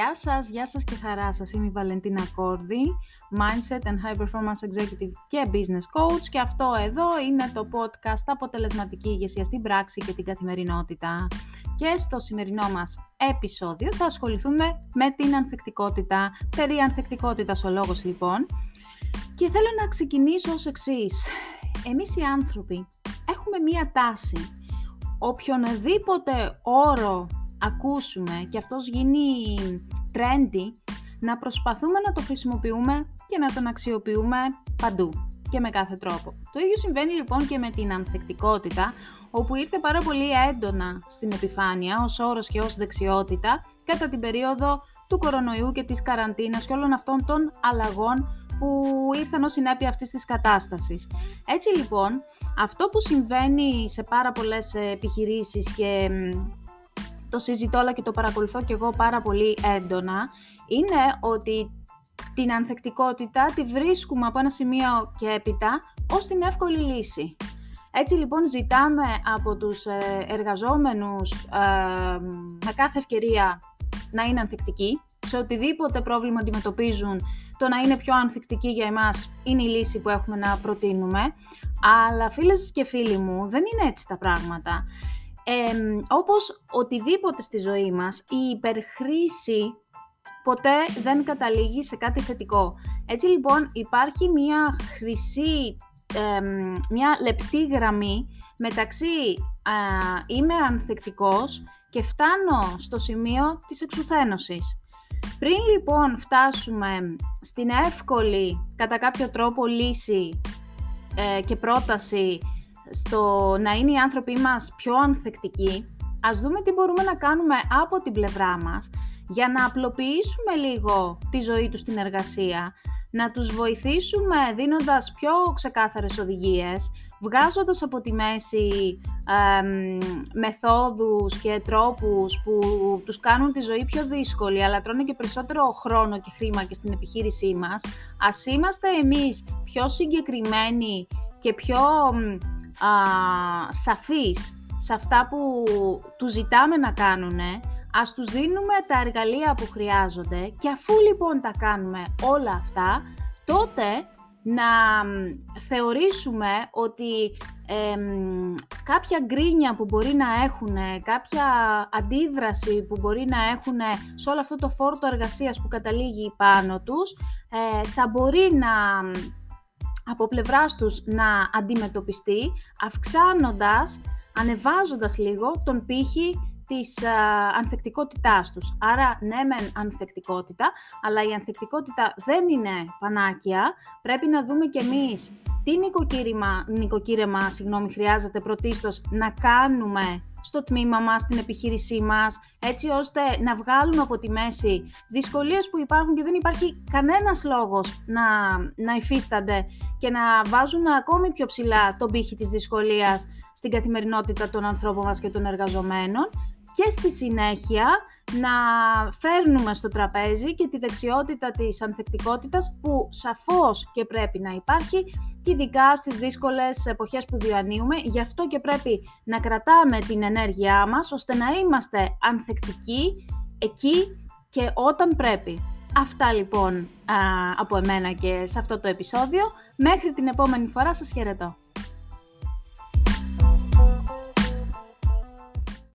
Γεια σας, γεια σας και χαρά σας. Είμαι η Βαλεντίνα Κόρδη, Mindset and High Performance Executive και Business Coach και αυτό εδώ είναι το podcast αποτελεσματική ηγεσία στην πράξη και την καθημερινότητα. Και στο σημερινό μας επεισόδιο θα ασχοληθούμε με την ανθεκτικότητα. Περί ανθεκτικότητας ο λόγος λοιπόν. Και θέλω να ξεκινήσω ως εξής. Εμείς οι άνθρωποι έχουμε μία τάση. Οποιονδήποτε όρο ακούσουμε και αυτός γίνει trendy, να προσπαθούμε να το χρησιμοποιούμε και να τον αξιοποιούμε παντού και με κάθε τρόπο. Το ίδιο συμβαίνει λοιπόν και με την ανθεκτικότητα, όπου ήρθε πάρα πολύ έντονα στην επιφάνεια ως όρος και ως δεξιότητα κατά την περίοδο του κορονοϊού και της καραντίνας και όλων αυτών των αλλαγών που ήρθαν ως συνέπεια αυτής της κατάστασης. Έτσι λοιπόν, αυτό που συμβαίνει σε πάρα πολλές επιχειρήσεις και το συζητώ όλα και το παρακολουθώ και εγώ πάρα πολύ έντονα, είναι ότι την ανθεκτικότητα τη βρίσκουμε από ένα σημείο και έπειτα ως την εύκολη λύση. Έτσι λοιπόν ζητάμε από τους ε, εργαζόμενους ε, με κάθε ευκαιρία να είναι ανθεκτικοί. Σε οτιδήποτε πρόβλημα αντιμετωπίζουν, το να είναι πιο ανθεκτικοί για εμάς είναι η λύση που έχουμε να προτείνουμε. Αλλά φίλες και φίλοι μου, δεν είναι έτσι τα πράγματα. Ε, όπως οτιδήποτε στη ζωή μας, η υπερχρήση ποτέ δεν καταλήγει σε κάτι θετικό. Έτσι λοιπόν υπάρχει μια χρυσή, μια λεπτή γραμμή μεταξύ α, είμαι ανθεκτικός και φτάνω στο σημείο της εξουθένωσης. Πριν λοιπόν φτάσουμε στην εύκολη κατά κάποιο τρόπο λύση ε, και πρόταση στο να είναι οι άνθρωποι μας πιο ανθεκτικοί, ας δούμε τι μπορούμε να κάνουμε από την πλευρά μας για να απλοποιήσουμε λίγο τη ζωή τους στην εργασία, να τους βοηθήσουμε δίνοντας πιο ξεκάθαρες οδηγίες, βγάζοντας από τη μέση μεθόδους και τρόπους που τους κάνουν τη ζωή πιο δύσκολη, αλλά τρώνε και περισσότερο χρόνο και χρήμα και στην επιχείρησή μας, ας είμαστε εμείς πιο συγκεκριμένοι και πιο α, σαφείς σε αυτά που του ζητάμε να κάνουν, ας τους δίνουμε τα εργαλεία που χρειάζονται και αφού λοιπόν τα κάνουμε όλα αυτά, τότε να θεωρήσουμε ότι κάποια γκρίνια που μπορεί να έχουν, κάποια αντίδραση που μπορεί να έχουν σε όλο αυτό το φόρτο εργασίας που καταλήγει πάνω τους, ε, θα μπορεί να από πλευράς τους να αντιμετωπιστεί, αυξάνοντας, ανεβάζοντας λίγο τον πύχη της α, ανθεκτικότητάς τους. Άρα, ναι μεν ανθεκτικότητα, αλλά η ανθεκτικότητα δεν είναι πανάκια. Πρέπει να δούμε κι εμείς τι νοικοκύρημα, νοικοκύρεμα συγγνώμη, χρειάζεται πρωτίστως να κάνουμε στο τμήμα μας, στην επιχείρησή μας, έτσι ώστε να βγάλουμε από τη μέση δυσκολίες που υπάρχουν και δεν υπάρχει κανένας λόγος να, να υφίστανται και να βάζουν ακόμη πιο ψηλά τον πύχη της δυσκολίας στην καθημερινότητα των ανθρώπων μας και των εργαζομένων και στη συνέχεια να φέρνουμε στο τραπέζι και τη δεξιότητα της ανθεκτικότητας που σαφώς και πρέπει να υπάρχει και ειδικά στις δύσκολες εποχές που διανύουμε. Γι' αυτό και πρέπει να κρατάμε την ενέργειά μας ώστε να είμαστε ανθεκτικοί εκεί και όταν πρέπει. Αυτά λοιπόν από εμένα και σε αυτό το επεισόδιο. Μέχρι την επόμενη φορά σας χαιρετώ.